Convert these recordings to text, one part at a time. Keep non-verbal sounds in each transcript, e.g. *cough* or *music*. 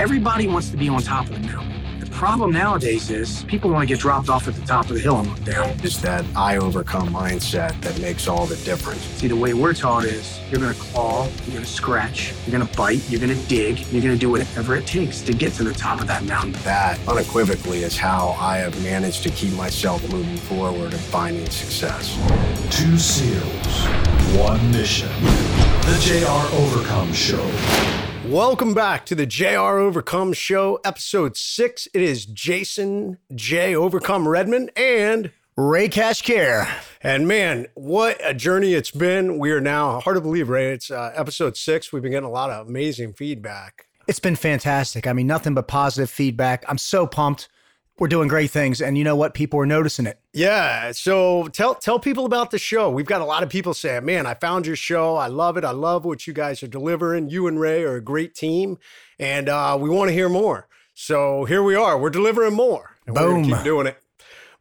Everybody wants to be on top of the mountain. The problem nowadays is people want to get dropped off at the top of the hill and look down. It's that I overcome mindset that makes all the difference. See, the way we're taught is you're going to claw, you're going to scratch, you're going to bite, you're going to dig, you're going to do whatever it takes to get to the top of that mountain. That unequivocally is how I have managed to keep myself moving forward and finding success. Two SEALs, one mission. The JR Overcome Show. Welcome back to the JR Overcome Show, episode six. It is Jason J. Overcome Redmond and Ray Cashcare. And man, what a journey it's been. We are now, hard to believe, Ray, it's uh, episode six. We've been getting a lot of amazing feedback. It's been fantastic. I mean, nothing but positive feedback. I'm so pumped. We're doing great things. And you know what? People are noticing it. Yeah. So tell tell people about the show. We've got a lot of people saying, man, I found your show. I love it. I love what you guys are delivering. You and Ray are a great team. And uh, we want to hear more. So here we are. We're delivering more. And Boom. Keep doing it.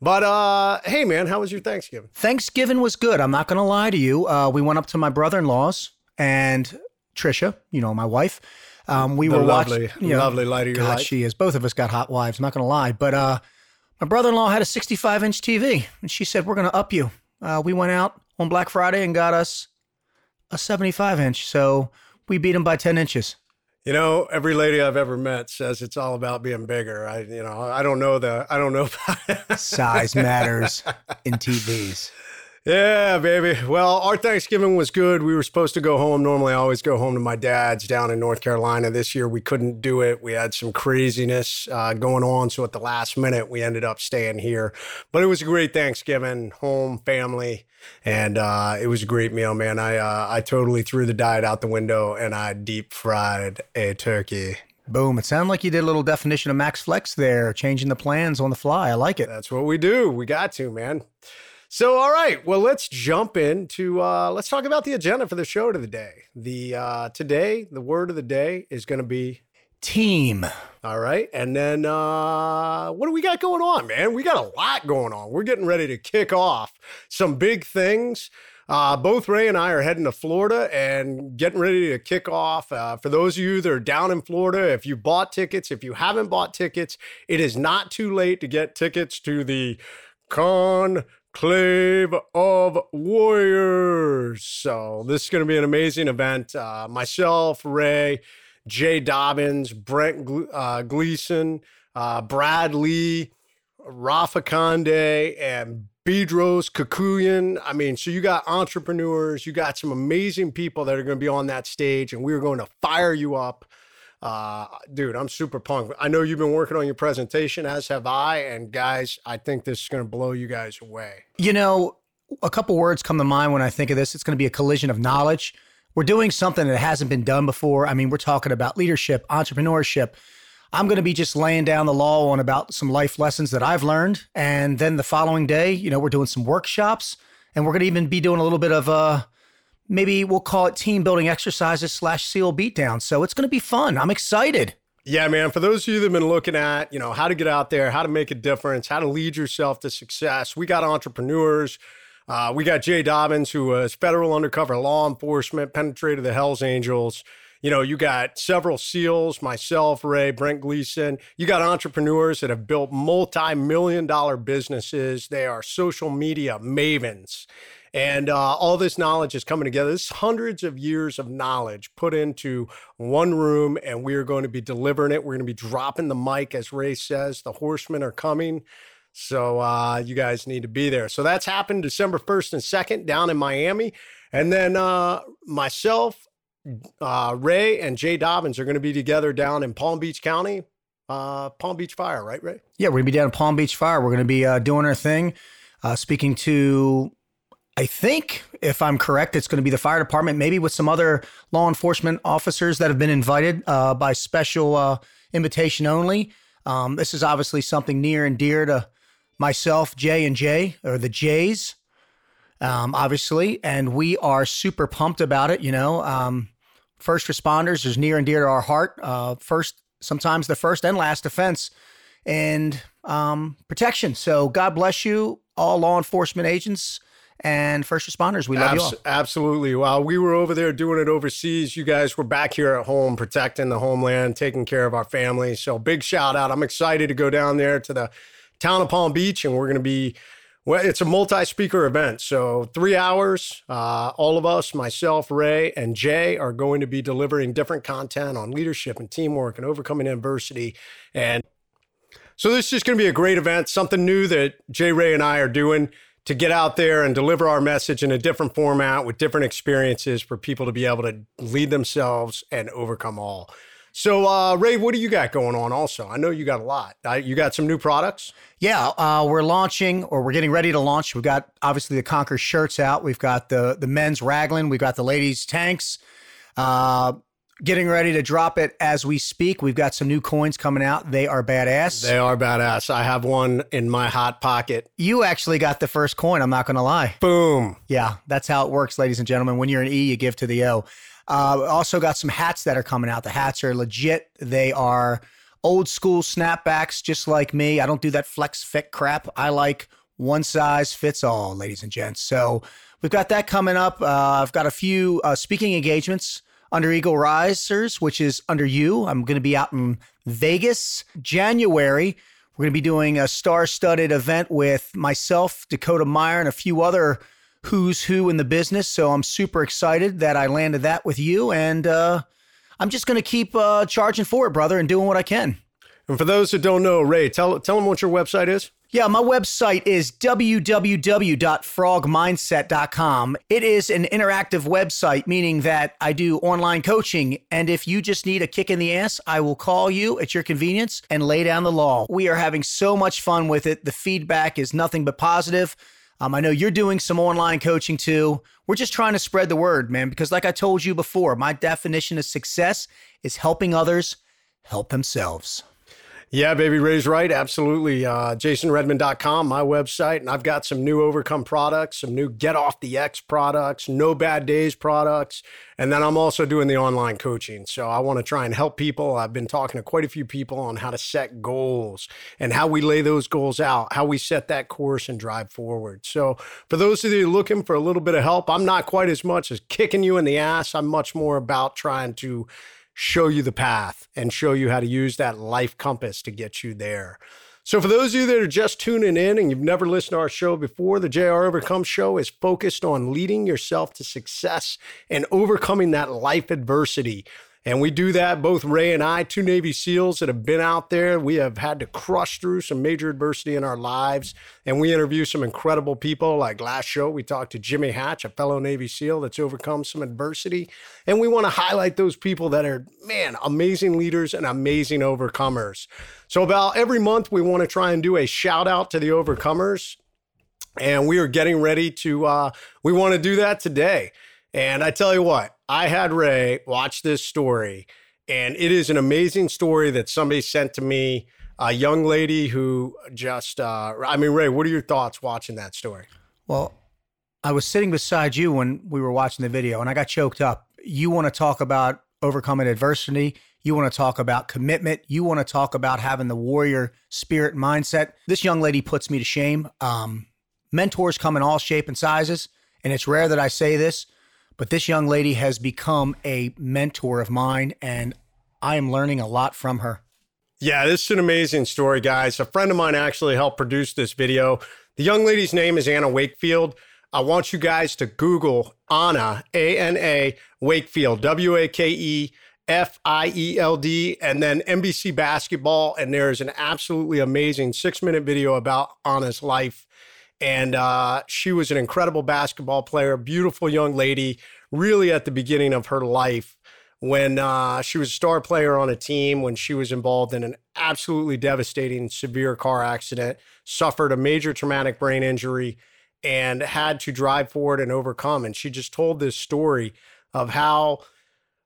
But uh, hey, man, how was your Thanksgiving? Thanksgiving was good. I'm not going to lie to you. Uh, we went up to my brother in law's and Trisha, you know, my wife. Um, we The were lovely, watching. you know, lovely light of God, life. she is. Both of us got hot wives. Not going to lie. But uh, my brother in law had a 65 inch TV, and she said, We're going to up you. Uh, we went out on Black Friday and got us a 75 inch. So we beat him by 10 inches. You know, every lady I've ever met says it's all about being bigger. I, you know, I don't know the, I don't know about Size matters in *laughs* TVs. Yeah, baby. Well, our Thanksgiving was good. We were supposed to go home. Normally, I always go home to my dad's down in North Carolina. This year, we couldn't do it. We had some craziness uh, going on. So, at the last minute, we ended up staying here. But it was a great Thanksgiving, home, family. And uh, it was a great meal, man. I, uh, I totally threw the diet out the window and I deep fried a turkey. Boom. It sounded like you did a little definition of Max Flex there, changing the plans on the fly. I like it. That's what we do. We got to, man. So, all right. Well, let's jump into uh, let's talk about the agenda for the show today. The uh, today, the word of the day is going to be Team. all right, and then uh, what do we got going on, man? We got a lot going on. We're getting ready to kick off some big things. Uh, both Ray and I are heading to Florida and getting ready to kick off. Uh, for those of you that are down in Florida, if you bought tickets, if you haven't bought tickets, it is not too late to get tickets to the Conclave of Warriors. So this is going to be an amazing event. Uh, myself, Ray, Jay Dobyns, Brent uh, Gleeson, uh, Brad Lea, Rafa Conde, and Bedros Keuilian. I mean, so you got entrepreneurs, you got some amazing people that are going to be on that stage, and we're going to fire you up. Uh, dude, I'm super pumped. I know you've been working on your presentation, as have I. And guys, I think this is going to blow you guys away. You know, a couple words come to mind when I think of this. It's going to be a collision of knowledge. We're doing something that hasn't been done before. I mean, we're talking about leadership, entrepreneurship. I'm going to be just laying down the law on about some life lessons that I've learned. And then the following day, you know, we're doing some workshops and we're going to even be doing a little bit of uh maybe we'll call it team building exercises slash seal beatdown. So it's going to be fun. I'm excited. Yeah, man. For those of you that have been looking at, you know, how to get out there, how to make a difference, how to lead yourself to success, we got entrepreneurs. Uh, we got Jay Dobyns, who was federal undercover law enforcement, penetrated the Hells Angels. You know, you got several SEALs, myself, Ray, Brent Gleeson. You got entrepreneurs that have built multi million dollar businesses. They are social media mavens. And uh, all this knowledge is coming together. This is hundreds of years of knowledge put into one room, and we are going to be delivering it. We're going to be dropping the mic, as Ray says. The horsemen are coming. So uh, you guys need to be there. So that's happened December 1st and 2nd down in Miami. And then uh, myself, uh, Ray, and Jay Dobyns are going to be together down in Palm Beach County, uh, Palm Beach Fire, right, Ray? Yeah, we're going to be down at Palm Beach Fire. We're going to be uh, doing our thing, uh, speaking to, I think, if I'm correct, it's going to be the fire department, maybe with some other law enforcement officers that have been invited uh, by special uh, invitation only. Um, this is obviously something near and dear to myself, Jay and Jay, or the Jays, um, obviously, and we are super pumped about it. You know, um, first responders is near and dear to our heart. Uh, first, sometimes the first and last defense and um, protection. So God bless you, all law enforcement agents and first responders. We love Abs- you all. Absolutely. While we were over there doing it overseas, you guys were back here at home protecting the homeland, taking care of our families. So big shout out. I'm excited to go down there to the town of Palm Beach, and we're going to be well, it's a multi-speaker event, so three hours. Uh, all of us, myself, Ray, and Jay, are going to be delivering different content on leadership and teamwork and overcoming adversity. And so this is going to be a great event, something new that Jay, Ray, and I are doing to get out there and deliver our message in a different format with different experiences for people to be able to lead themselves and overcome all. So, uh, Ray, what do you got going on also? I know you got a lot. Uh, you got some new products? Yeah, uh, we're launching or we're getting ready to launch. We've got obviously the Conquer shirts out. We've got the the men's raglan. We've got the ladies' tanks. Getting ready to drop it as we speak. We've got some new coins coming out. They are badass. They are badass. I have one in my hot pocket. You actually got the first coin. I'm not going to lie. Boom. Yeah, that's how it works, ladies and gentlemen. When you're an E, you give to the O. Uh, also got some hats that are coming out. The hats are legit. They are old school snapbacks, just like me. I don't do that flex fit crap. I like one size fits all, ladies and gents. So we've got that coming up. Uh, I've got a few uh, speaking engagements under Eagle Risers, which is under you. I'm going to be out in Vegas, January. We're going to be doing a star studded event with myself, Dakota Meyer, and a few other who's who in the business. So I'm super excited that I landed that with you. And uh, I'm just going to keep uh, charging for it, brother, and doing what I can. And for those who don't know, Ray, tell, tell them what your website is. Yeah, my website is www.frogmindset.com. It is an interactive website, meaning that I do online coaching. And if you just need a kick in the ass, I will call you at your convenience and lay down the law. We are having so much fun with it. The feedback is nothing but positive. Um, I know you're doing some online coaching too. We're just trying to spread the word, man, because like I told you before, my definition of success is helping others help themselves. Yeah, baby, Ray's right. Absolutely. Uh, JasonRedmond.com, my website. And I've got some new Overcome products, some new Get Off the X products, No Bad Days products. And then I'm also doing the online coaching. So I want to try and help people. I've been talking to quite a few people on how to set goals and how we lay those goals out, how we set that course and drive forward. So for those of you looking for a little bit of help, I'm not quite as much as kicking you in the ass. I'm much more about trying to show you the path and show you how to use that life compass to get you there. So, for those of you that are just tuning in and you've never listened to our show before, the JR Overcome Show is focused on leading yourself to success and overcoming that life adversity and we do that, both Ray and I, two Navy SEALs that have been out there. We have had to crush through some major adversity in our lives. And we interview some incredible people. Like last show, we talked to Jimmy Hatch, a fellow Navy SEAL that's overcome some adversity. And we want to highlight those people that are, man, amazing leaders and amazing overcomers. So, about every month, we want to try and do a shout out to the overcomers. And we are getting ready to, uh, we want to do that today. And I tell you what, I had Ray watch this story, and it is an amazing story that somebody sent to me. A young lady who just, uh, I mean, Ray, what are your thoughts watching that story? Well, I was sitting beside you when we were watching the video, and I got choked up. You want to talk about overcoming adversity. You want to talk about commitment. You want to talk about having the warrior spirit mindset. This young lady puts me to shame. Um, mentors come in all shape and sizes, and it's rare that I say this, but this young lady has become a mentor of mine, and I am learning a lot from her. Yeah, this is an amazing story, guys. A friend of mine actually helped produce this video. The young lady's name is Anna Wakefield. I want you guys to Google Anna, A N A, Wakefield, W A K E F I E L D, and then NBC basketball. And there's an absolutely amazing six minute video about Anna's life and uh, she was an incredible basketball player, beautiful young lady, really at the beginning of her life when uh, she was a star player on a team, when she was involved in an absolutely devastating, severe car accident, suffered a major traumatic brain injury, and had to drive forward and overcome. And she just told this story of how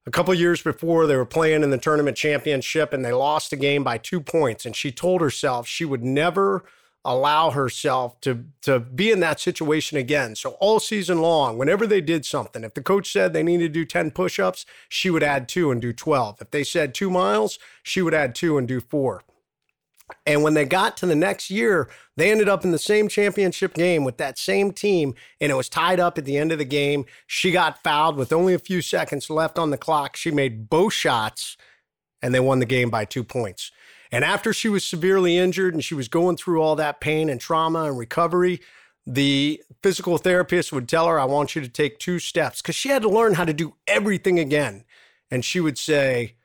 a couple years before they were playing in the tournament championship and they lost a game by two points. And she told herself she would never allow herself to to be in that situation again. So all season long, whenever they did something, if the coach said they needed to do 10 push-ups, she would add 2 and do 12. If they said 2 miles, she would add 2 and do 4. And when they got to the next year, they ended up in the same championship game with that same team, and it was tied up at the end of the game. She got fouled with only a few seconds left on the clock. She made both shots, and they won the game by two points. And after she was severely injured and she was going through all that pain and trauma and recovery, the physical therapist would tell her, I want you to take two steps because she had to learn how to do everything again. And she would say,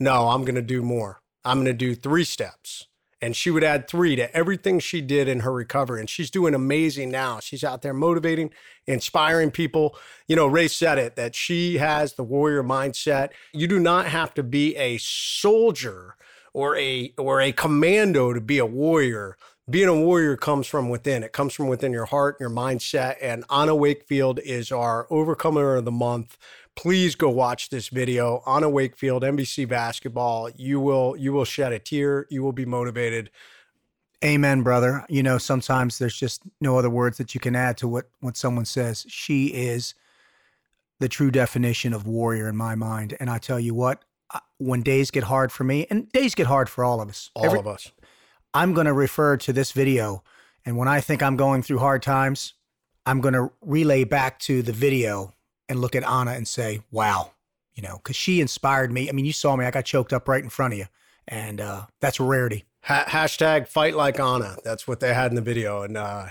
No, I'm going to do more. I'm going to do three steps. And she would add three to everything she did in her recovery. And she's doing amazing now. She's out there motivating, inspiring people. You know, Ray said it that she has the warrior mindset. You do not have to be a soldier or a or a commando to be a warrior being a warrior comes from within. It comes from within your heart, your mindset. And Anna Wakefield is our overcomer of the month. Please go watch this video. Anna Wakefield, NBC basketball. You will you will shed a tear. You will be motivated. Amen, brother. You know, sometimes there's just no other words that you can add to what what someone says. She is the true definition of warrior in my mind. And I tell you what, when days get hard for me, and days get hard for all of us, all every, of us I'm going to refer to this video. And when I think I'm going through hard times, I'm going to relay back to the video and look at Anna and say, wow, you know, because she inspired me. I mean, you saw me, I got choked up right in front of you. And uh, that's a rarity. Ha- hashtag fight like Anna. That's what they had in the video. And uh,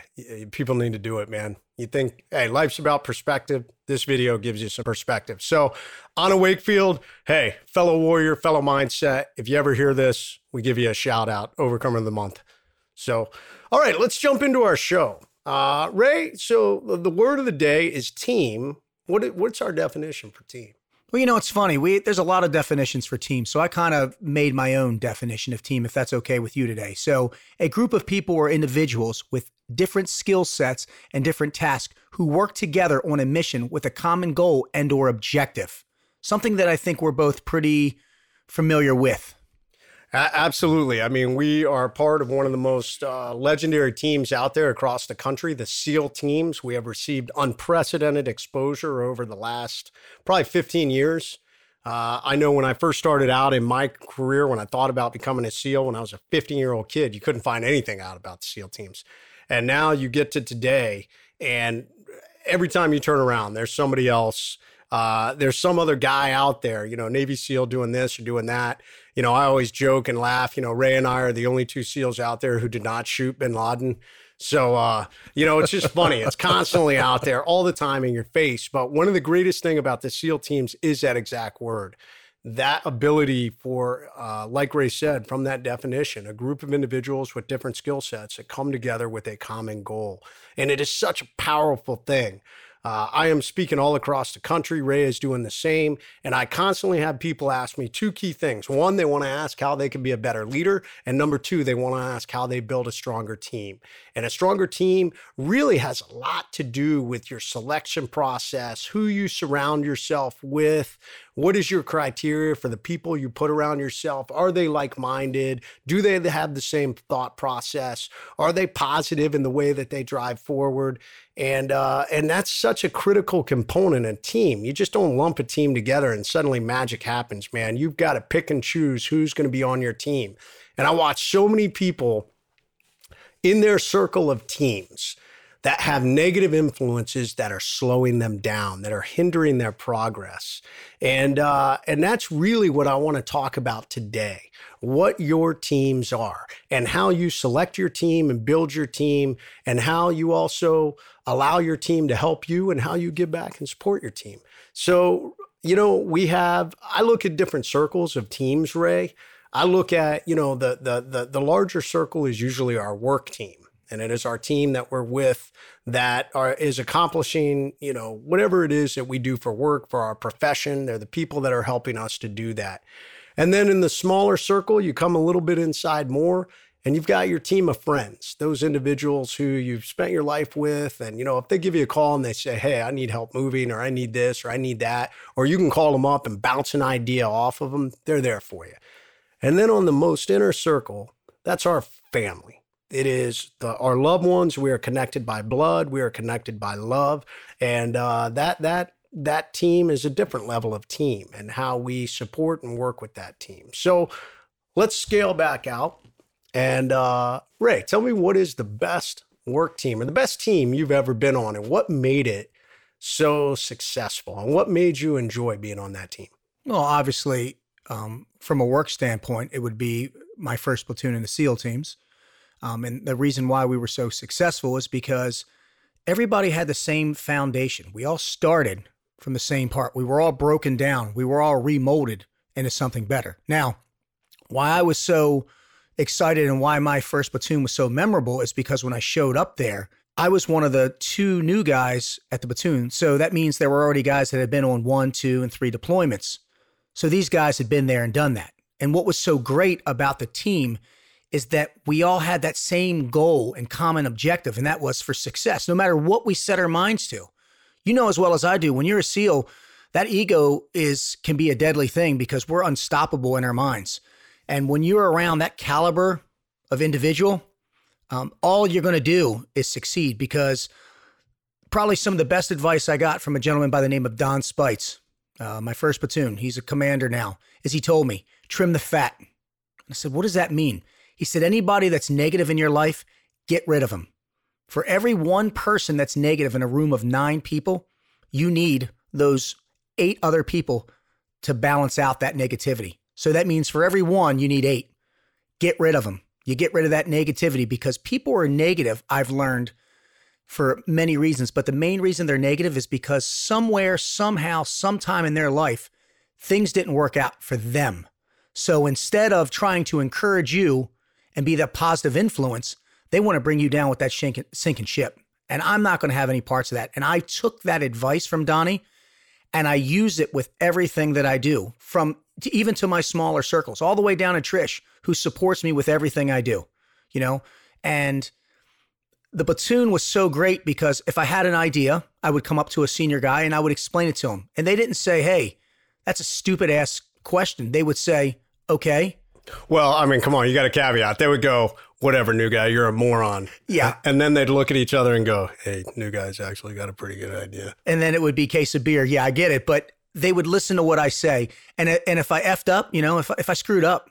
people need to do it, man. You think, hey, life's about perspective. This video gives you some perspective. So, Anna Wakefield, hey, fellow warrior, fellow mindset. If you ever hear this, we give you a shout out, Overcomer of the Month. So, all right, let's jump into our show. Uh, Ray, so the word of the day is team. What, what's our definition for team? Well, you know, it's funny. We there's a lot of definitions for team, so I kind of made my own definition of team, if that's okay with you today. So, a group of people or individuals with different skill sets and different tasks who work together on a mission with a common goal and or objective. Something that I think we're both pretty familiar with. Absolutely. I mean, we are part of one of the most uh, legendary teams out there across the country, the SEAL teams. We have received unprecedented exposure over the last probably 15 years. Uh, I know when I first started out in my career, when I thought about becoming a SEAL when I was a 15 year old kid, you couldn't find anything out about the SEAL teams. And now you get to today, and every time you turn around, there's somebody else. Uh, there's some other guy out there, you know, Navy SEAL doing this or doing that you know, I always joke and laugh. You know, Ray and I are the only two SEALs out there who did not shoot Bin Laden. So, uh, you know, it's just funny. It's constantly out there all the time in your face. But one of the greatest thing about the SEAL teams is that exact word. That ability for, uh, like Ray said, from that definition, a group of individuals with different skill sets that come together with a common goal. And it is such a powerful thing. Uh, I am speaking all across the country. Ray is doing the same. And I constantly have people ask me two key things. One, they want to ask how they can be a better leader. And number two, they want to ask how they build a stronger team. And a stronger team really has a lot to do with your selection process, who you surround yourself with, what is your criteria for the people you put around yourself? Are they like minded? Do they have the same thought process? Are they positive in the way that they drive forward? And uh, and that's such a critical component a team. You just don't lump a team together and suddenly magic happens, man. You've got to pick and choose who's going to be on your team. And I watch so many people in their circle of teams that have negative influences that are slowing them down, that are hindering their progress. And, uh, and that's really what I want to talk about today what your teams are and how you select your team and build your team, and how you also allow your team to help you and how you give back and support your team. So, you know, we have, I look at different circles of teams, Ray. I look at, you know, the, the, the, the larger circle is usually our work team and it is our team that we're with that are, is accomplishing you know whatever it is that we do for work for our profession they're the people that are helping us to do that. And then in the smaller circle you come a little bit inside more and you've got your team of friends those individuals who you've spent your life with and you know if they give you a call and they say hey i need help moving or i need this or i need that or you can call them up and bounce an idea off of them they're there for you. And then on the most inner circle that's our family it is the, our loved ones. We are connected by blood. We are connected by love, and uh, that that that team is a different level of team, and how we support and work with that team. So let's scale back out And uh, Ray, tell me what is the best work team or the best team you've ever been on and what made it so successful and what made you enjoy being on that team? Well, obviously, um, from a work standpoint, it would be my first platoon in the SEAL teams. Um, and the reason why we were so successful is because everybody had the same foundation. We all started from the same part. We were all broken down. We were all remolded into something better. Now, why I was so excited and why my first platoon was so memorable is because when I showed up there, I was one of the two new guys at the platoon. So that means there were already guys that had been on one, two, and three deployments. So these guys had been there and done that. And what was so great about the team is that we all had that same goal and common objective, and that was for success, no matter what we set our minds to. You know as well as I do, when you're a SEAL, that ego is can be a deadly thing because we're unstoppable in our minds. And when you're around that caliber of individual, um, all you're going to do is succeed because probably some of the best advice I got from a gentleman by the name of Don Spites, uh, my first platoon, he's a commander now, is he told me, trim the fat. I said, what does that mean? He said, anybody that's negative in your life, get rid of them. For every one person that's negative in a room of nine people, you need those eight other people to balance out that negativity. So that means for every one, you need eight. Get rid of them. You get rid of that negativity because people are negative, I've learned for many reasons. But the main reason they're negative is because somewhere, somehow, sometime in their life, things didn't work out for them. So instead of trying to encourage you and be that positive influence, they want to bring you down with that sinking ship. And I'm not going to have any parts of that. And I took that advice from Donnie and I use it with everything that I do, from to even to my smaller circles, all the way down to Trish, who supports me with everything I do, you know? And the platoon was so great because if I had an idea, I would come up to a senior guy and I would explain it to him. And they didn't say, hey, that's a stupid ass question. They would say, okay, well, I mean, come on, you got a caveat. They would go, whatever, new guy, you're a moron. Yeah. And then they'd look at each other and go, hey, new guy's actually got a pretty good idea. And then it would be case of beer. Yeah, I get it. But they would listen to what I say. And, and if I effed up, you know, if, if I screwed up,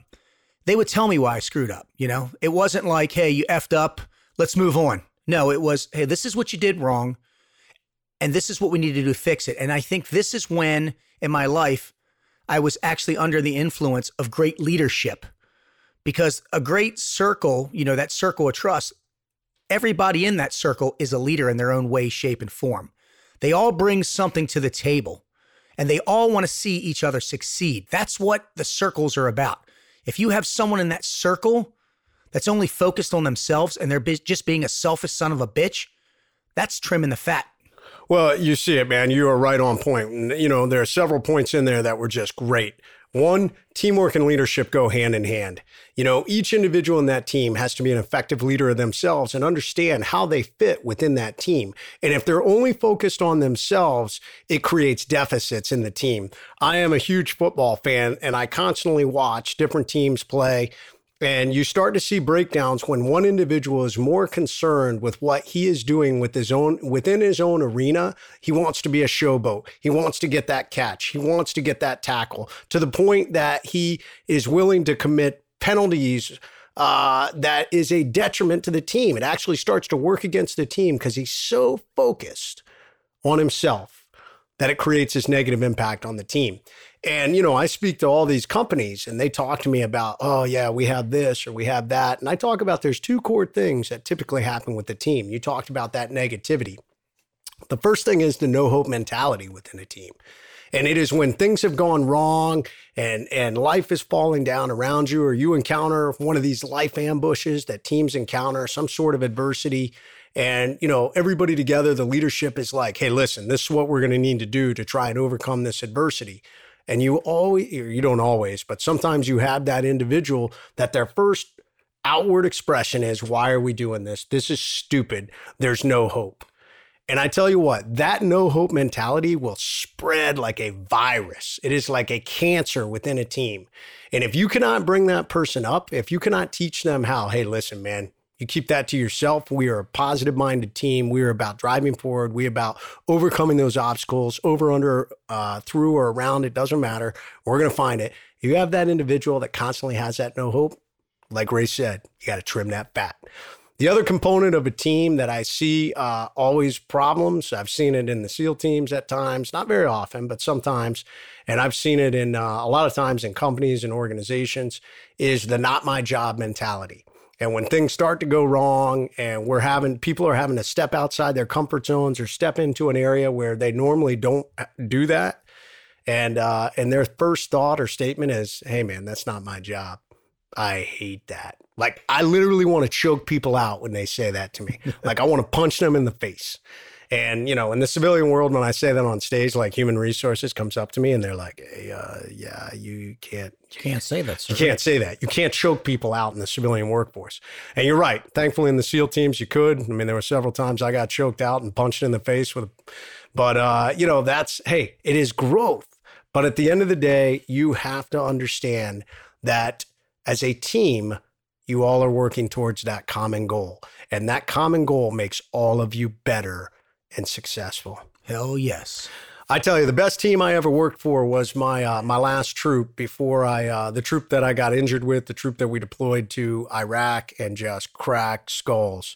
they would tell me why I screwed up. You know, it wasn't like, hey, you effed up, let's move on. No, it was, hey, this is what you did wrong. And this is what we need to do to fix it. And I think this is when in my life I was actually under the influence of great leadership because a great circle, you know, that circle of trust, everybody in that circle is a leader in their own way, shape, and form. They all bring something to the table and they all want to see each other succeed. That's what the circles are about. If you have someone in that circle that's only focused on themselves and they're just being a selfish son of a bitch, that's trimming the fat. Well, you see it, man. You are right on point. You know, there are several points in there that were just great. One, teamwork and leadership go hand in hand. You know, each individual in that team has to be an effective leader of themselves and understand how they fit within that team. And if they're only focused on themselves, it creates deficits in the team. I am a huge football fan and I constantly watch different teams play and you start to see breakdowns when one individual is more concerned with what he is doing with his own within his own arena. He wants to be a showboat. He wants to get that catch. He wants to get that tackle to the point that he is willing to commit penalties uh, that is a detriment to the team. It actually starts to work against the team because he's so focused on himself that it creates this negative impact on the team. And, you know, I speak to all these companies and they talk to me about, oh, yeah, we have this or we have that. And I talk about there's two core things that typically happen with the team. You talked about that negativity. The first thing is the no hope mentality within a team. And it is when things have gone wrong and, and life is falling down around you, or you encounter one of these life ambushes that teams encounter, some sort of adversity. And, you know, everybody together, the leadership is like, hey, listen, this is what we're going to need to do to try and overcome this adversity. And you always, you don't always, but sometimes you have that individual that their first outward expression is, why are we doing this? This is stupid. There's no hope. And I tell you what, that no hope mentality will spread like a virus. It is like a cancer within a team. And if you cannot bring that person up, if you cannot teach them how, hey, listen, man, you keep that to yourself. We are a positive minded team. We are about driving forward. We about overcoming those obstacles over, under, uh, through, or around. It doesn't matter. We're going to find it. If you have that individual that constantly has that no hope, like Ray said, you got to trim that fat. The other component of a team that I see uh, always problems, I've seen it in the SEAL teams at times, not very often, but sometimes, and I've seen it in uh, a lot of times in companies and organizations, is the not my job mentality. And when things start to go wrong and we're having people are having to step outside their comfort zones or step into an area where they normally don't do that, and uh, and their first thought or statement is, "Hey, man, that's not my job." I hate that. Like I literally want to choke people out when they say that to me. *laughs* like I want to punch them in the face. And you know, in the civilian world, when I say that on stage, like human resources comes up to me and they're like, hey, uh, "Yeah, you can't, you can't say that. Sir. You can't say that. You can't choke people out in the civilian workforce." And you're right. Thankfully, in the SEAL teams, you could. I mean, there were several times I got choked out and punched in the face with, but uh, you know, that's hey, it is growth. But at the end of the day, you have to understand that as a team, you all are working towards that common goal. And that common goal makes all of you better and successful. Hell yes. I tell you, the best team I ever worked for was my uh, my last troop before I uh, the troop that I got injured with, the troop that we deployed to Iraq and just cracked skulls,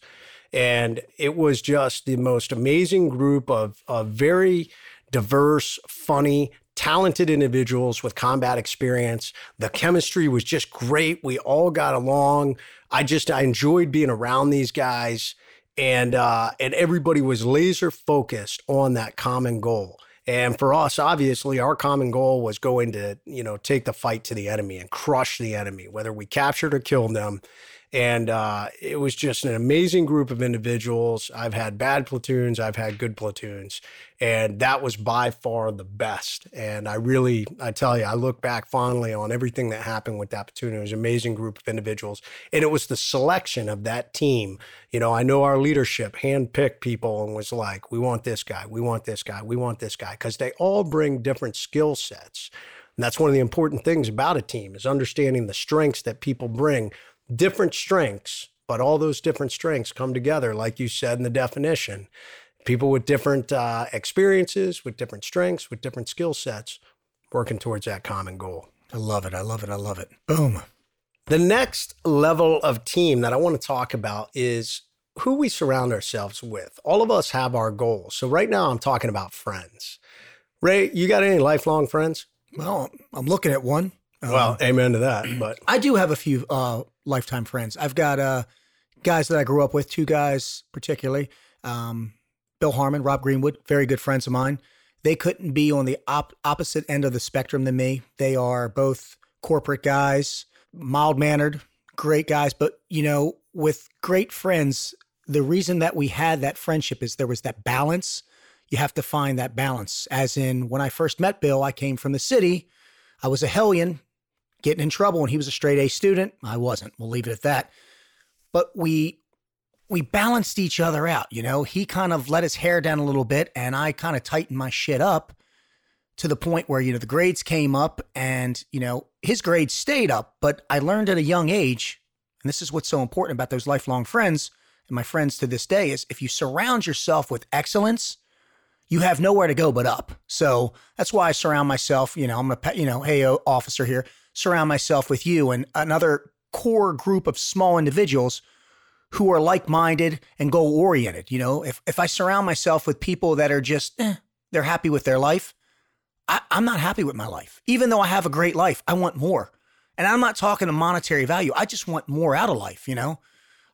and it was just the most amazing group of of very diverse, funny, talented individuals with combat experience. The chemistry was just great. We all got along. I just I enjoyed being around these guys, and uh, and everybody was laser focused on that common goal. And for us, obviously, our common goal was going to you know take the fight to the enemy and crush the enemy, whether we captured or killed them. And uh, it was just an amazing group of individuals. I've had bad platoons, I've had good platoons, and that was by far the best. And I really, I tell you, I look back fondly on everything that happened with that platoon. It was an amazing group of individuals, and it was the selection of that team. You know, I know our leadership handpicked people and was like, "We want this guy, we want this guy, we want this guy," because they all bring different skill sets. And that's one of the important things about a team is understanding the strengths that people bring different strengths, but all those different strengths come together, like you said in the definition. People with different uh, experiences, with different strengths, with different skill sets, working towards that common goal. I love it. I love it. I love it. Boom. The next level of team that I want to talk about is who we surround ourselves with. All of us have our goals. So right now I'm talking about friends. Ray, you got any lifelong friends? Well, I'm looking at one. Well, um, amen to that. But I do have a few uh, lifetime friends. I've got uh, guys that I grew up with, two guys particularly. Um, Bill Harmon, Rob Greenwood, very good friends of mine. They couldn't be on the op- opposite end of the spectrum than me. They are both corporate guys, mild mannered, great guys. But, you know, with great friends, the reason that we had that friendship is there was that balance. You have to find that balance. As in, when I first met Bill, I came from the city. I was a hellion, getting in trouble and he was a straight A student. I wasn't. We'll leave it at that. But we we balanced each other out, you know. He kind of let his hair down a little bit and I kind of tightened my shit up to the point where, you know, the grades came up and, you know, his grades stayed up, but I learned at a young age, and this is what's so important about those lifelong friends and my friends to this day is if you surround yourself with excellence, you have nowhere to go but up. So that's why I surround myself, you know, I'm a, you know, hey, officer here, surround myself with you and another core group of small individuals who are like-minded and goal-oriented. You know, if if I surround myself with people that are just eh, they're happy with their life, I, I'm not happy with my life. Even though I have a great life, I want more. And I'm not talking a monetary value. I just want more out of life, you know?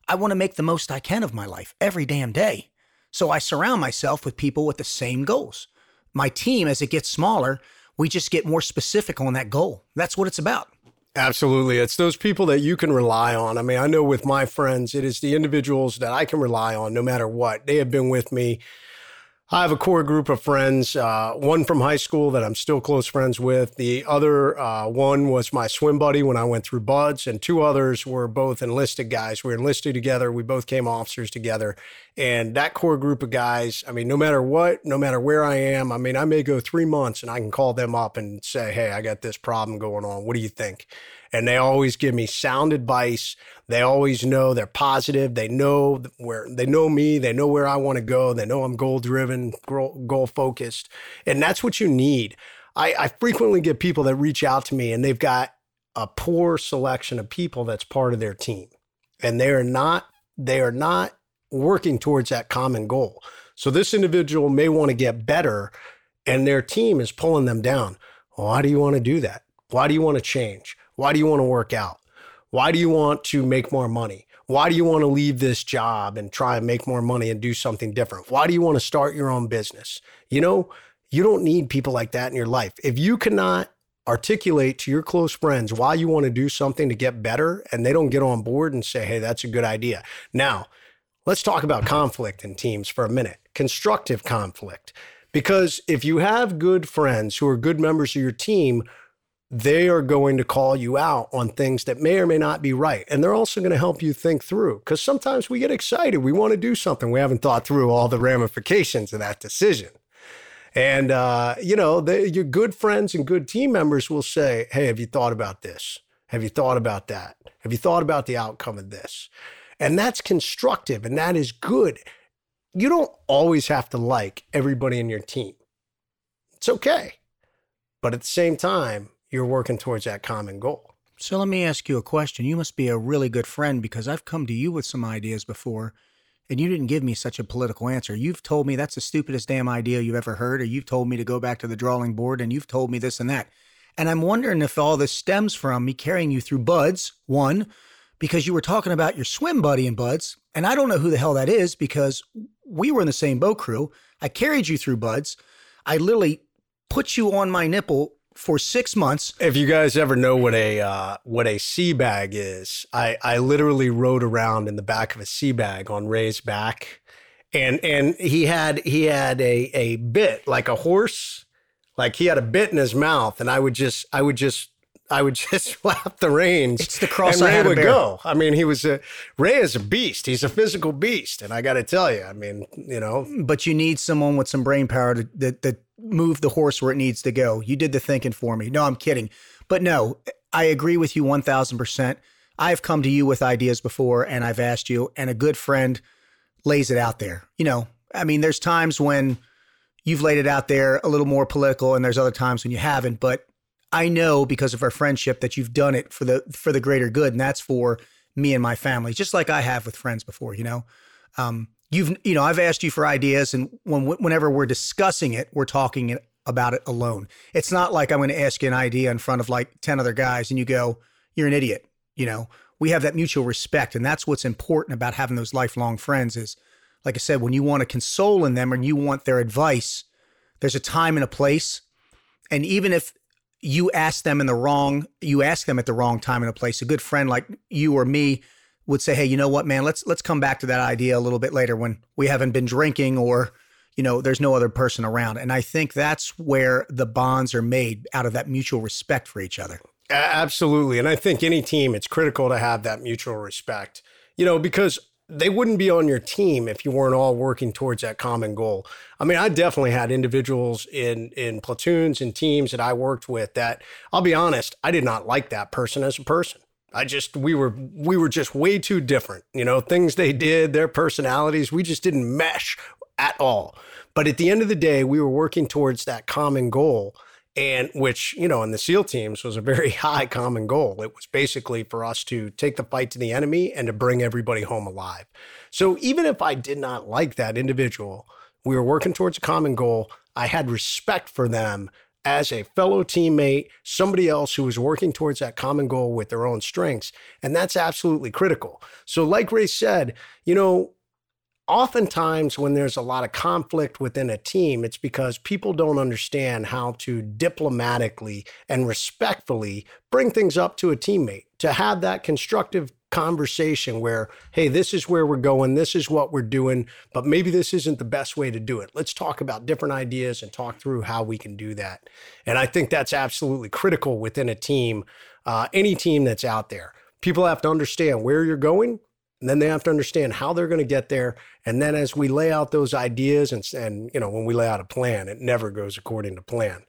I want to make the most I can of my life every damn day. So I surround myself with people with the same goals. My team, as it gets smaller, we just get more specific on that goal. That's what it's about. Absolutely. It's those people that you can rely on. I mean, I know with my friends, it is the individuals that I can rely on no matter what. They have been with me I have a core group of friends, uh, one from high school that I'm still close friends with. The other uh, one was my swim buddy when I went through BUD/S, and two others were both enlisted guys. We were enlisted together. We both came officers together. And that core group of guys, I mean, no matter what, no matter where I am, I mean, I may go three months and I can call them up and say, hey, I got this problem going on. What do you think? And they always give me sound advice. They always know they're positive. They know where they know me. They know where I want to go. They know I'm goal driven, goal focused, and that's what you need. I, I frequently get people that reach out to me and they've got a poor selection of people that's part of their team. And they are not they are not working towards that common goal. So this individual may want to get better and their team is pulling them down. Why do you want to do that? Why do you want to change? Why do you want to work out? Why do you want to make more money? Why do you want to leave this job and try and make more money and do something different? Why do you want to start your own business? You know, you don't need people like that in your life. If you cannot articulate to your close friends why you want to do something to get better and they don't get on board and say, hey, that's a good idea. Now, let's talk about conflict in teams for a minute constructive conflict. Because if you have good friends who are good members of your team, they are going to call you out on things that may or may not be right. And they're also going to help you think through because sometimes we get excited. We want to do something. We haven't thought through all the ramifications of that decision. And, uh, you know, they, your good friends and good team members will say, Hey, have you thought about this? Have you thought about that? Have you thought about the outcome of this? And that's constructive and that is good. You don't always have to like everybody in your team. It's okay. But at the same time, you're working towards that common goal. So let me ask you a question. You must be a really good friend because I've come to you with some ideas before and you didn't give me such a political answer. You've told me that's the stupidest damn idea you've ever heard, or you've told me to go back to the drawing board and you've told me this and that. And I'm wondering if all this stems from me carrying you through BUD/S, one, because you were talking about your swim buddy in BUD/S. And I don't know who the hell that is because we were in the same boat crew. I carried you through BUD/S. I literally put you on my nipple for six months. If you guys ever know what a uh, what a sea bag is, I I literally rode around in the back of a sea bag on Ray's back, and and he had he had a a bit like a horse, like he had a bit in his mouth, and I would just I would just I would *laughs* just flap the reins. It's the cross and I Ray would bear. go. I mean, he was a Ray is a beast. He's a physical beast, and I got to tell you, I mean, you know, But you need someone with some brain power to that, that move the horse where it needs to go. You did the thinking for me. No, I'm kidding. But no, I agree with you 1000%. I've come to you with ideas before and I've asked you, and a good friend lays it out there. You know, I mean, there's times when you've laid it out there a little more political, and there's other times when you haven't. But I know because of our friendship that you've done it for the for the greater good, and that's for me and my family, just like I have with friends before. You know, um, you've you know I've asked you for ideas, and when whenever we're discussing it, we're talking about it alone. It's not like I'm going to ask you an idea in front of like ten other guys, and you go, "You're an idiot." You know, we have that mutual respect, and that's what's important about having those lifelong friends. Is like I said, when you want to console in them and you want their advice, there's a time and a place, and even if you ask them in the wrong you ask them at the wrong time and a place a good friend like you or me would say hey you know what man let's let's come back to that idea a little bit later when we haven't been drinking or you know there's no other person around and i think that's where the bonds are made out of that mutual respect for each other Absolutely. And I think any team, it's critical to have that mutual respect, you know, because they wouldn't be on your team if you weren't all working towards that common goal. I mean, I definitely had individuals in in platoons and teams that I worked with that I'll be honest, I did not like that person as a person. I just we were we were just way too different. You know, things they did, their personalities, we just didn't mesh at all. But at the end of the day, we were working towards that common goal and which you know in the seal teams was a very *laughs* high common goal it was basically for us to take the fight to the enemy and to bring everybody home alive so even if i did not like that individual we were working towards a common goal i had respect for them as a fellow teammate somebody else who is working towards that common goal with their own strengths. And that's absolutely critical. So like ray said you know oftentimes when there's a lot of conflict within a team, it's because people don't understand how to diplomatically and respectfully bring things up to a teammate. To have that constructive conversation where, hey, this is where we're going, this is what we're doing, but maybe this isn't the best way to do it. Let's talk about different ideas and talk through how we can do that. And I think that's absolutely critical within a team, uh, any team that's out there. People have to understand where you're going and then they have to understand how they're going to get there and then as we lay out those ideas and, and you know when we lay out a plan it never goes according to plan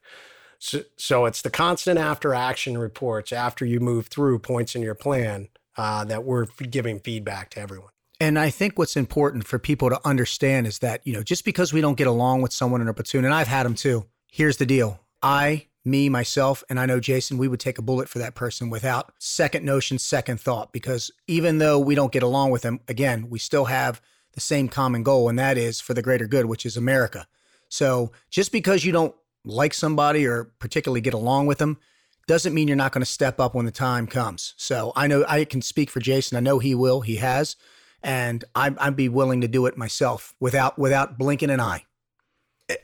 so, so it's the constant after action reports after you move through points in your plan uh, that we're giving feedback to everyone And I think what's important for people to understand is that, you know, just because we don't get along with someone in a platoon, and I've had them too, here's the deal. I me, myself, and I know Jason, we would take a bullet for that person without second notion, second thought, because even though we don't get along with them, again, we still have the same common goal, and that is for the greater good, which is America. So just because you don't like somebody or particularly get along with them doesn't mean you're not going to step up when the time comes. So I know I can speak for Jason. I know he will. He has, and I'm, I'd be willing to do it myself without without blinking an eye.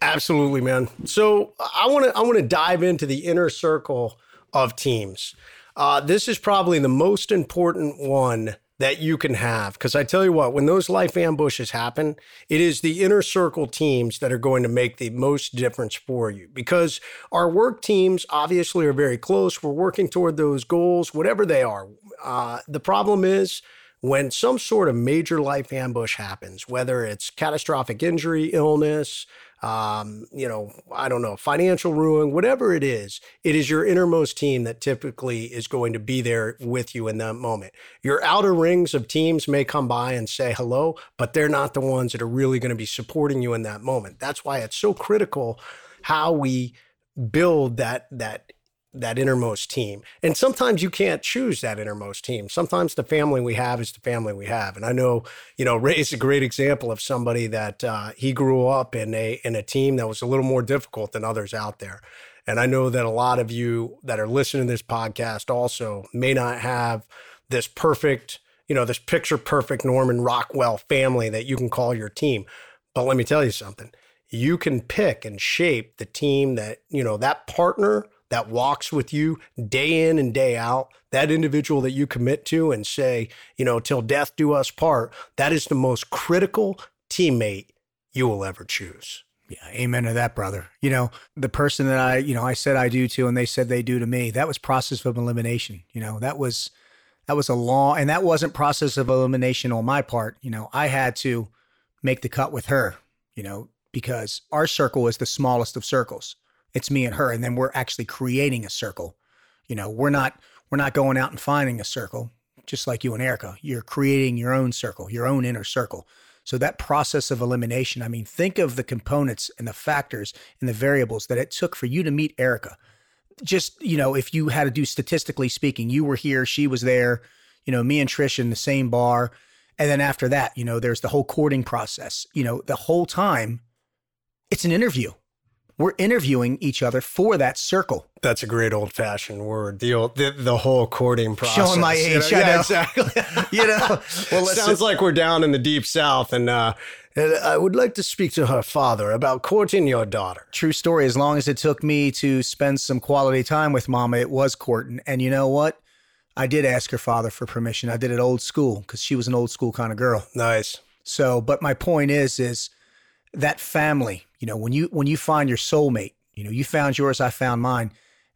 Absolutely, man. So I want to I want to dive into the inner circle of teams. Uh, this is probably the most important one that you can have because I tell you what, when those life ambushes happen, it is the inner circle teams that are going to make the most difference for you because our work teams obviously are very close. We're working toward those goals, whatever they are. Uh, the problem is when some sort of major life ambush happens, whether it's catastrophic injury, illness, um, you know, I don't know, financial ruin, whatever it is, it is your innermost team that typically is going to be there with you in that moment. Your outer rings of teams may come by and say hello, but they're not the ones that are really going to be supporting you in that moment. That's why it's so critical how we build that that that innermost team. And sometimes you can't choose that innermost team. Sometimes the family we have is the family we have. And I know, you know, Ray is a great example of somebody that uh, he grew up in a in a team that was a little more difficult than others out there. And I know that a lot of you that are listening to this podcast also may not have this perfect, you know, this picture perfect Norman Rockwell family that you can call your team. But let me tell you something. You can pick and shape the team that, you know, that partner that walks with you day in and day out, that individual that you commit to and say, you know, till death do us part, that is the most critical teammate you will ever choose. Yeah, amen to that, brother. You know, the person that I, you know, I said I do to and they said they do to me, that was process of elimination. You know, that was that was a long and that wasn't process of elimination on my part. You know, I had to make the cut with her, you know, because our circle is the smallest of circles it's me and her and then we're actually creating a circle. You know we're not we're not going out and finding a circle just like you and erica. You're creating your own circle your own inner circle. So that process of elimination i mean think of the components and the factors and the variables that it took for you to meet erica. Just you know if you had to do statistically speaking you were here she was there you know me and trish in the same bar. And then after that you know there's the whole courting process. You know the whole time it's an interview we're interviewing each other for that circle. That's a great old fashioned word. The old, the, the whole courting process. Showing my age, you know? yeah, exactly. *laughs* you know, well, sounds like we're down in the deep south, and uh, I would like to speak to her father about courting your daughter. True story. As long as it took me to spend some quality time with Mama, it was courting. And you know what? I did ask her father for permission. I did it old school because she was an old school kind of girl. Nice. So, but my point is, is that family, you know, when you when you find your soulmate, you know, you found yours, I found mine.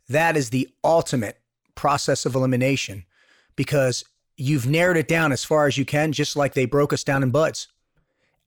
That is the ultimate process of elimination because you've narrowed it down as far as you can, just like they broke us down in BUD/S.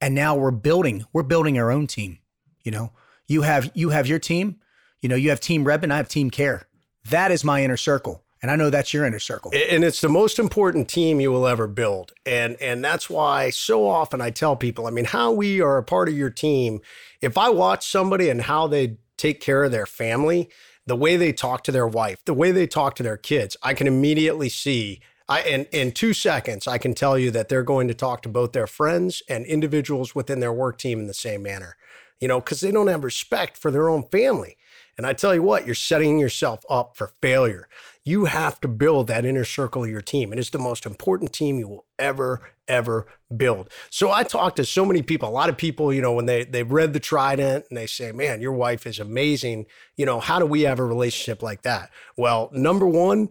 And now we're building, we're building our own team. You know, you have you have your team, you know, you have team Redmond, I have team care. That is my inner circle. And I know that's your inner circle. And it's the most important team you will ever build. And and that's why so often I tell people, I mean, how we are a part of your team, if I watch somebody and how they take care of their family, the way they talk to their wife, the way they talk to their kids, I can immediately see I, in, in two seconds, I can tell you that they're going to talk to both their friends and individuals within their work team in the same manner, you know, because they don't have respect for their own family. And I tell you what, you're setting yourself up for failure. You have to build that inner circle of your team. And It is the most important team you will ever, ever build. So I talk to so many people, a lot of people, you know, when they, they've read the Trident and they say, man, your wife is amazing. You know, how do we have a relationship like that? Well, number one,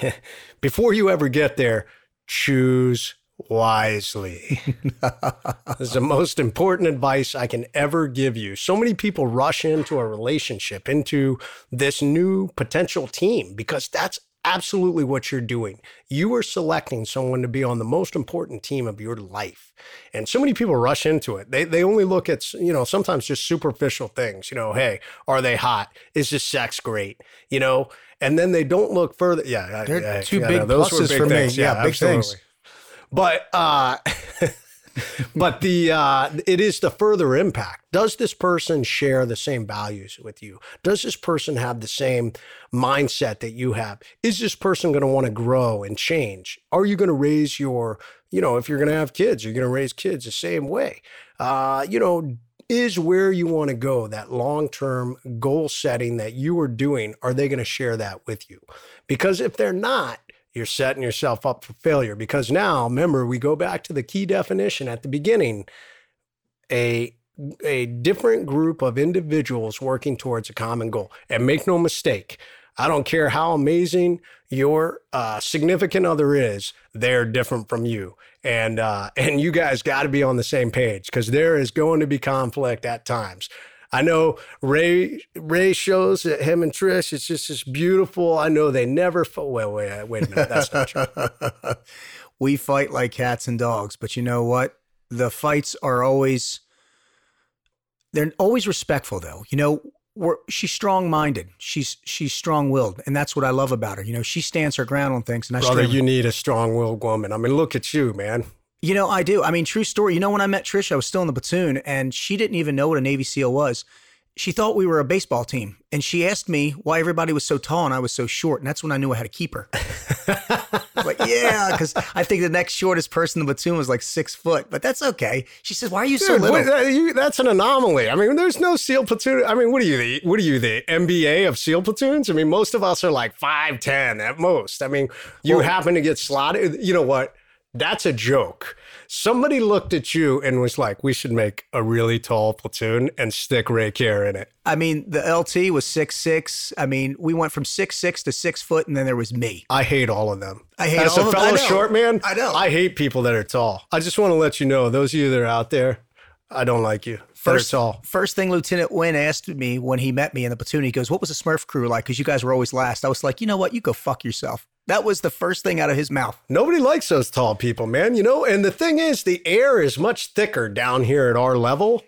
*laughs* before you ever get there, choose wisely. *laughs* this is the most important advice I can ever give you. So many people rush into a relationship, into this new potential team, because that's absolutely what you're doing. You are selecting someone to be on the most important team of your life. And so many people rush into it. They, they only look at, you know, sometimes just superficial things, you know, hey, are they hot? Is this sex great? You know, and then they don't look further. Yeah. They're yeah, two yeah, big no, those pluses were big for things. me. Yeah, big absolutely. things. But uh, *laughs* but the uh, it is the further impact. Does this person share the same values with you? Does this person have the same mindset that you have? Is this person going to want to grow and change? Are you going to raise your, you know, if you're going to have kids, you're going to raise kids the same way? Uh, you know, is where you want to go, that long term goal setting that you are doing, are they going to share that with you? Because if they're not, you're setting yourself up for failure. Because now, remember, we go back to the key definition at the beginning a a different group of individuals working towards a common goal. And make no mistake, I don't care how amazing your uh, significant other is, they're different from you. And uh, *laughs* and you guys got to be on the same page because there is going to be conflict at times. I know Ray Ray shows that him and Trish. It's just this beautiful. I know they never. Fo- wait, wait, wait a minute. That's not true. *laughs* we fight like cats and dogs, but you know what? The fights are always they're always respectful though. You know, we're, she's strong minded. She's she's strong willed, and that's what I love about her. You know, she stands her ground on things. And I Brother, you need a strong willed woman. I mean, look at you, man. You know, I do. I mean, true story. You know, when I met Trish, I was still in the platoon, and she didn't even know what a Navy SEAL was. She thought we were a baseball team, and she asked me why everybody was so tall and I was so short, and that's when I knew I had to keep her. like, *laughs* yeah, because I think the next shortest person in the platoon was like six foot, but that's okay. She says, "Why are you so Dude, little?" what- that- you- that's an anomaly. I mean, there's no SEAL platoon. I mean, what are you, the what are you, the NBA of SEAL platoons? I mean, most of us are like five ten at most. I mean, you Well- happen to get slotted. You know what? That's a joke. Somebody looked at you and was like, "We should make a really tall platoon and stick Ray Care in it." I mean, the LT was six six. I mean, we went from six six to six foot, and then there was me. I hate all of them. I hate As all a of- fellow know. short man. I know. I hate people that are tall. I just want to let you know, those of you that are out there, I don't like you. First, First, thing Lieutenant Wynn asked me when he met me in the platoon, he goes, "What was the Smurf crew like?" Because you guys were always last. I was like, "You know what? You go fuck yourself." That was the first thing out of his mouth. Nobody likes those tall people, man. You know, and the thing is, the air is much thicker down here at our level.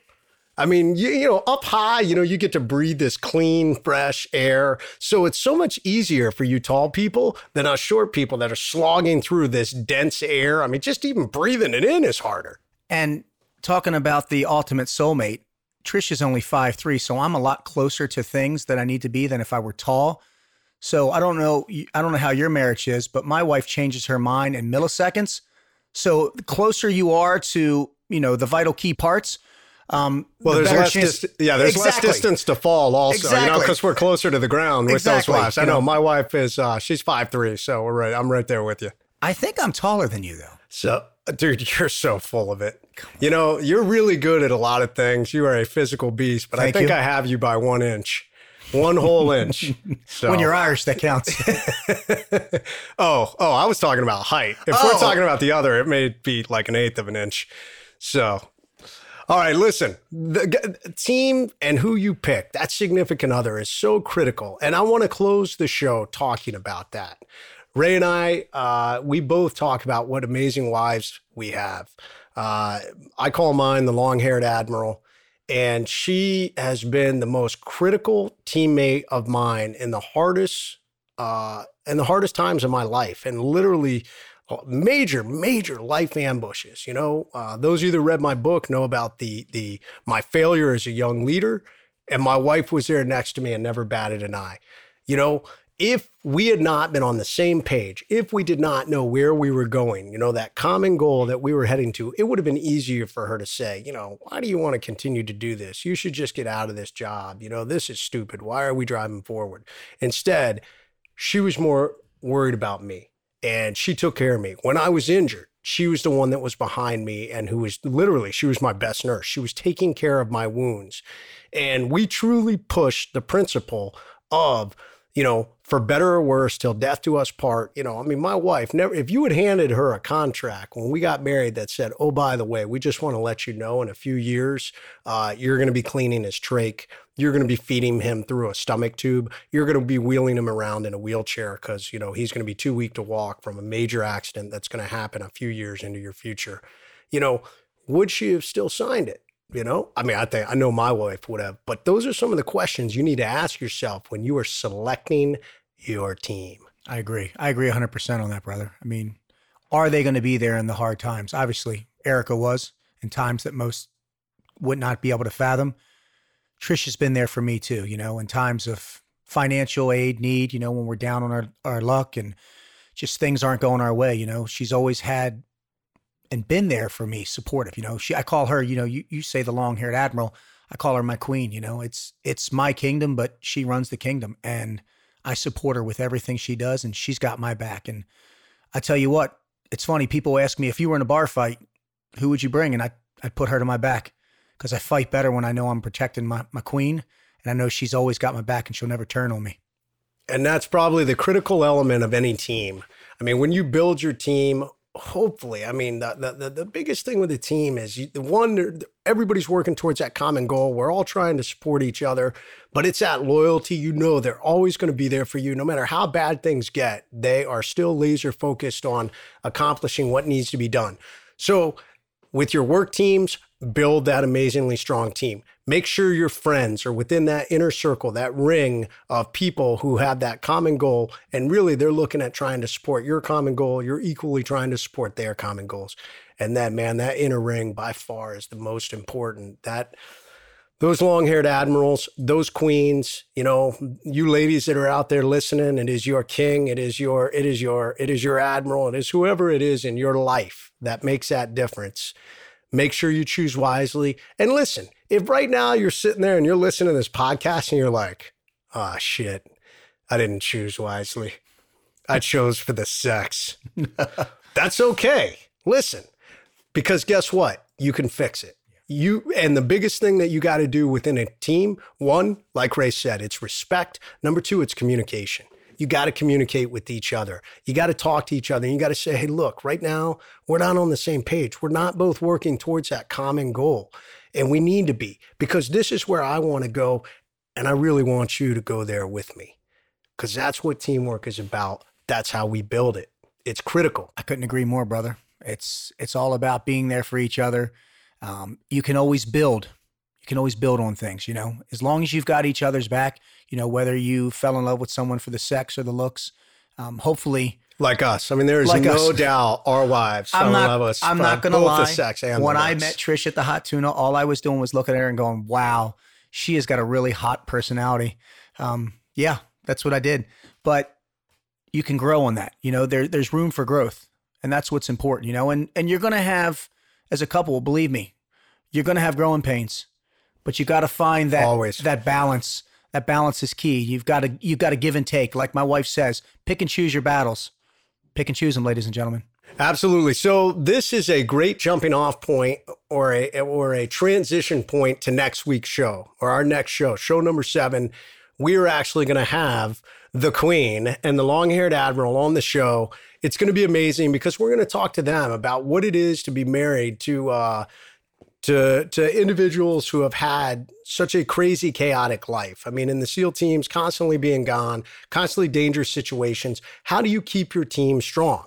I mean, you, you know, up high, you know, you get to breathe this clean, fresh air. So it's so much easier for you tall people than us short people that are slogging through this dense air. I mean, just even breathing it in is harder. And talking about the ultimate soulmate, Trish is only five three, so I'm a lot closer to things that I need to be than if I were tall. So I don't know. I don't know how your marriage is, but my wife changes her mind in milliseconds. So the closer you are to you know the vital key parts, um, Well, the there's less chance- dis- yeah, there's Exactly. less distance to fall also, you know, because we're closer to the ground with Exactly, those wives. I know know. my wife is uh she's five three, so we're right. I'm right there with you. I think I'm taller than you though. So, dude, you're so full of it. You know, you're really good at a lot of things. You are a physical beast, but I think you. I have you by one inch, one whole inch. *laughs* So. When you're Irish, that counts. *laughs* *laughs* oh, oh, I was talking about height. If Oh. we're talking about the other, it may be like an eighth of an inch. So, all right, listen, the g- team and who you pick, that significant other is so critical. And I want to close the show talking about that. Ray and I, uh, we both talk about what amazing wives we have. Uh, I call mine the long haired admiral. And she has been the most critical teammate of mine in the hardest uh, in the hardest times of my life, and literally uh, major, major life ambushes. You know, uh, those of you that read my book know about the the my failure as a young leader, and my wife was there next to me and never batted an eye. You know, if we had not been on the same page, if we did not know where we were going, you know, that common goal that we were heading to, it would have been easier for her to say, you know, why do you want to continue to do this? You should just get out of this job. You know, this is stupid. Why are we driving forward? Instead, she was more worried about me and she took care of me. When I was injured, she was the one that was behind me and who was literally, she was my best nurse. She was taking care of my wounds. And we truly pushed the principle of, you know, for better or worse, till death do us part. You know, I mean, my wife never, if you had handed her a contract when we got married that said, oh, by the way, we just want to let you know in a few years, uh, you're going to be cleaning his trach. You're going to be feeding him through a stomach tube. You're going to be wheeling him around in a wheelchair because, you know, he's going to be too weak to walk from a major accident that's going to happen a few years into your future. You know, would she have still signed it? You know, I mean, I think I know my wife would have, but those are some of the questions you need to ask yourself when you are selecting your team. I agree. I agree 100% on that, brother. I mean, are they going to be there in the hard times? Obviously, Erica was in times that most would not be able to fathom. Trish has been there for me too, you know, in times of financial aid need, you know, when we're down on our, our luck and just things aren't going our way, you know. She's always had and been there for me, supportive, you know. She I call her, you know, you, you say the long haired admiral. I call her my queen, you know. It's it's my kingdom, but she runs the kingdom and I support her with everything she does and she's got my back. And I tell you what, it's funny, people ask me if you were in a bar fight, who would you bring? And I I'd put her to my back because I fight better when I know I'm protecting my, my queen and I know she's always got my back and she'll never turn on me. And that's probably the critical element of any team. I mean, when you build your team, hopefully, I mean, the, the, the biggest thing with the team is the one, everybody's working towards that common goal. We're all trying to support each other, but it's that loyalty. You know, they're always going to be there for you. No matter how bad things get, they are still laser focused on accomplishing what needs to be done. So, with your work teams, build that amazingly strong team. Make sure your friends are within that inner circle, that ring of people who have that common goal. And really, they're looking at trying to support your common goal. You're equally trying to support their common goals. And that, man, that inner ring by far is the most important. That, those long haired admirals, those queens, you know, you ladies that are out there listening, it is your king, it is your, it is your, it is your admiral, it is whoever it is in your life that makes that difference. Make sure you choose wisely. And listen, if right now you're sitting there and you're listening to this podcast and you're like, oh shit, I didn't choose wisely. I chose for the sex. *laughs* That's okay. Listen, because guess what? You can fix it. You and the biggest thing that you got to do within a team, one, like Ray said, it's respect. Number two, it's communication you got to communicate with each other. You got to talk to each other. You got to say, hey, look, right now, we're not on the same page. We're not both working towards that common goal. And we need to be because this is where I want to go. And I really want you to go there with me because that's what teamwork is about. That's how we build it. It's critical. I couldn't agree more, brother. It's it's all about being there for each other. Um, you can always build. You can always build on things. You know, as long as you've got each other's back, you know, whether you fell in love with someone for the sex or the looks. Um, hopefully, like us. I mean, there is like no us. *laughs* doubt our wives I'm not, love us. I'm not going to lie. Sex when I met Trish at the Hot Tuna, all I was doing was looking at her and going, "Wow, she has got a really hot personality." Um, yeah, that's what I did. But you can grow on that. You know, there there's room for growth, and that's what's important. You know, and and you're going to have as a couple, believe me, you're going to have growing pains, but you got to find that Always. that balance that balance is key. You've got to you've got to give and take. Like my wife says, pick and choose your battles. Pick and choose them, ladies and gentlemen. Absolutely. So this is a great jumping off point or a or a transition point to next week's show or our next show, show number 7. We are actually going to have the Queen and the long-haired admiral on the show. It's going to be amazing because we're going to talk to them about what it is to be married to uh, to to individuals who have had such a crazy chaotic life. I mean, in the SEAL teams, constantly being gone, constantly dangerous situations. How do you keep your team strong?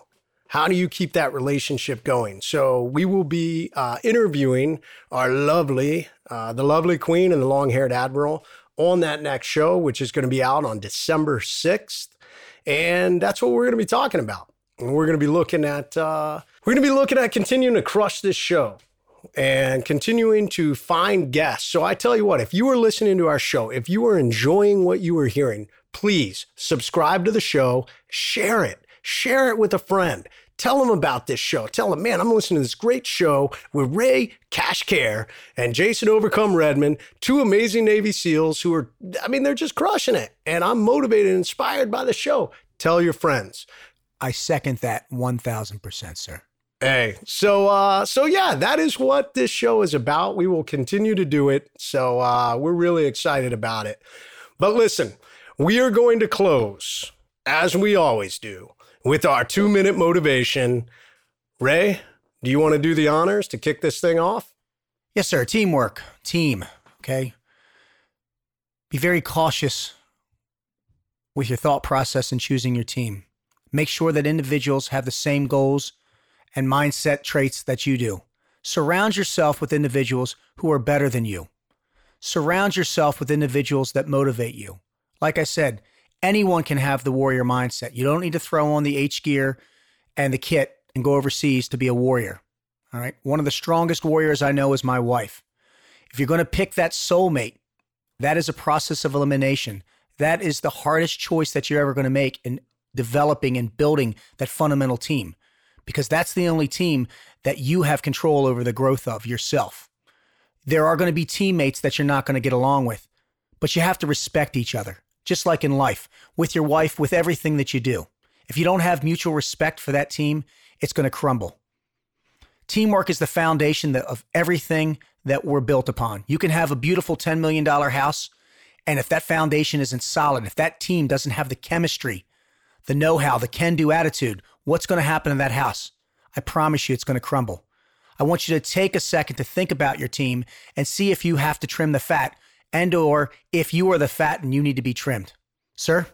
How do you keep that relationship going? So we will be uh, interviewing our lovely, uh, the lovely Queen and the long-haired Admiral on that next show, which is going to be out on December sixth, and that's what we're going to be talking about. And we're going to be looking at uh, we're going to be looking at continuing to crush this show and continuing to find guests. So I tell you what, if you are listening to our show, if you are enjoying what you are hearing, please subscribe to the show, share it, share it with a friend. Tell them about this show. Tell them, man, I'm listening to this great show with Ray Cashcare and Jason Overcome Redmond, two amazing Navy SEALs who are, I mean, they're just crushing it. And I'm motivated and inspired by the show. Tell your friends. I second that 1000%, sir. Hey, so uh so yeah, that is what this show is about. We will continue to do it. So uh we're really excited about it. But listen, we are going to close as we always do with our 2-minute motivation. Ray, do you want to do the honors to kick this thing off? Yes, sir. Teamwork. Team, okay? Be very cautious with your thought process in choosing your team. Make sure that individuals have the same goals and mindset traits that you do. Surround yourself with individuals who are better than you. Surround yourself with individuals that motivate you. Like I said, anyone can have the warrior mindset. You don't need to throw on the H gear and the kit and go overseas to be a warrior. All right. One of the strongest warriors I know is my wife. If you're going to pick that soulmate, that is a process of elimination. That is the hardest choice that you're ever going to make in developing and building that fundamental team because that's the only team that you have control over the growth of yourself. There are going to be teammates that you're not going to get along with, but you have to respect each other, just like in life, with your wife, with everything that you do. If you don't have mutual respect for that team, it's going to crumble. Teamwork is the foundation of everything that we're built upon. You can have a beautiful $10 million house, and if that foundation isn't solid, if that team doesn't have the chemistry, the know how, the can do attitude, what's going to happen in that house? I promise you it's going to crumble. I want you to take a second to think about your team and see if you have to trim the fat and or if you are the fat and you need to be trimmed. Sir?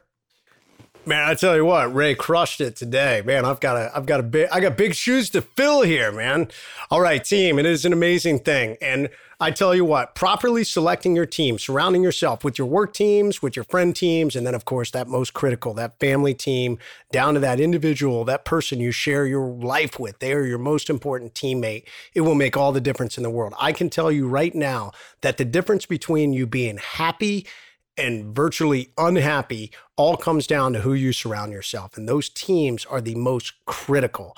Man, I tell you what, Ray crushed it today. Man, I've got a, I've got a big, I got big shoes to fill here, man. All right, team, it is an amazing thing, and I tell you what, properly selecting your team, surrounding yourself with your work teams, with your friend teams, and then of course that most critical, that family team, down to that individual, that person you share your life with. They are your most important teammate. It will make all the difference in the world. I can tell you right now that the difference between you being happy and virtually unhappy all comes down to who you surround yourself. And those teams are the most critical.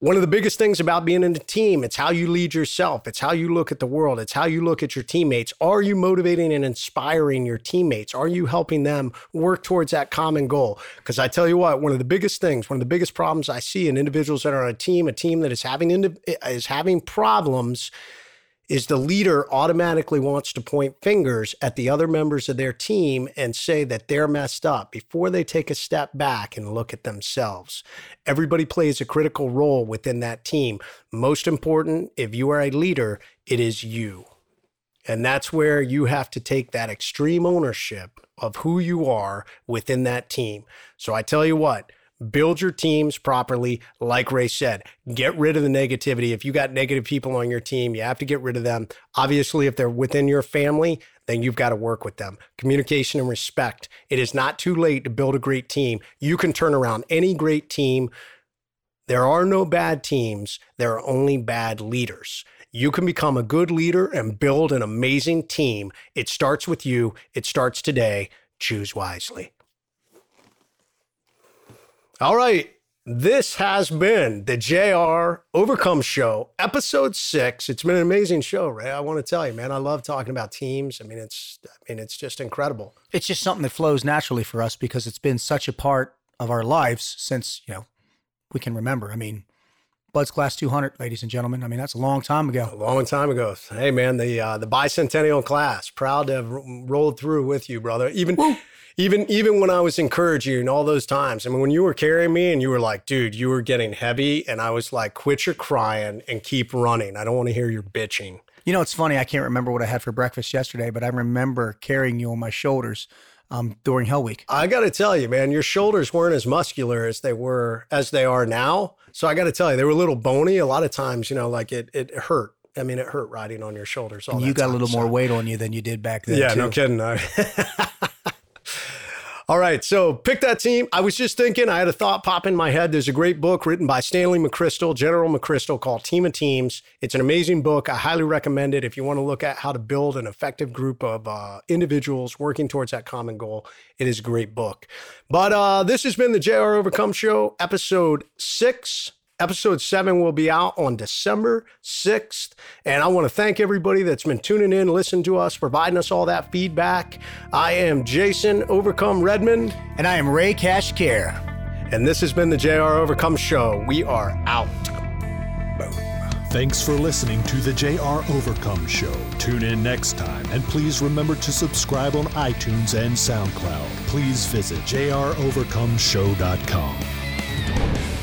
One of the biggest things about being in a team, it's how you lead yourself. It's how you look at the world. It's how you look at your teammates. Are you motivating and inspiring your teammates? Are you helping them work towards that common goal? Because I tell you what, one of the biggest things, one of the biggest problems I see in individuals that are on a team, a team that is having is having problems is the leader automatically wants to point fingers at the other members of their team and say that they're messed up before they take a step back and look at themselves. Everybody plays a critical role within that team. Most important, if you are a leader, it is you. And that's where you have to take that extreme ownership of who you are within that team. So I tell you what, build your teams properly. Like Ray said, get rid of the negativity. If you got negative people on your team, you have to get rid of them. Obviously, if they're within your family, then you've got to work with them. Communication and respect. It is not too late to build a great team. You can turn around any great team. There are no bad teams, there are only bad leaders. You can become a good leader and build an amazing team. It starts with you, it starts today. Choose wisely. All right. This has been the JR Overcome Show, episode six. It's been an amazing show, Ray. I want to tell you, man, I love talking about teams. I mean, it's I mean, it's just incredible. It's just something that flows naturally for us because it's been such a part of our lives since, you know, we can remember. I mean, BUD/S Class 200, ladies and gentlemen. I mean, that's a long time ago. A long time ago. Hey, man, the uh, the bicentennial class. Proud to have rolled through with you, brother. Even Woo even even when I was encouraging you in all those times, I mean, when you were carrying me and you were like, dude, you were getting heavy, and I was like, quit your crying and keep running. I don't want to hear your bitching. You know, it's funny. I can't remember what I had for breakfast yesterday, but I remember carrying you on my shoulders um, during Hell Week. I got to tell you, man, your shoulders weren't as muscular as they were as they are now. So I got to tell you, they were a little bony. A lot of times, you know, like it it hurt. I mean, it hurt riding on your shoulders. All and you got time, a little so. more weight on you than you did back then. Yeah, too. no kidding. *laughs* All right, so pick that team. I was just thinking, I had a thought pop in my head. There's a great book written by Stanley McChrystal, General McChrystal, called Team of Teams. It's an amazing book. I highly recommend it if you want to look at how to build an effective group of uh, individuals working towards that common goal. It is a great book. But uh, this has been the JR Overcome Show, episode six. Episode seven will be out on December 6th. And I want to thank everybody that's been tuning in, listening to us, providing us all that feedback. I am Jason Overcome Redmond. And I am Ray Cashcare. And this has been the JR Overcome Show. We are out. Boom. Thanks for listening to the JR Overcome Show. Tune in next time and please remember to subscribe on iTunes and SoundCloud. Please visit jrovercomeshow.com.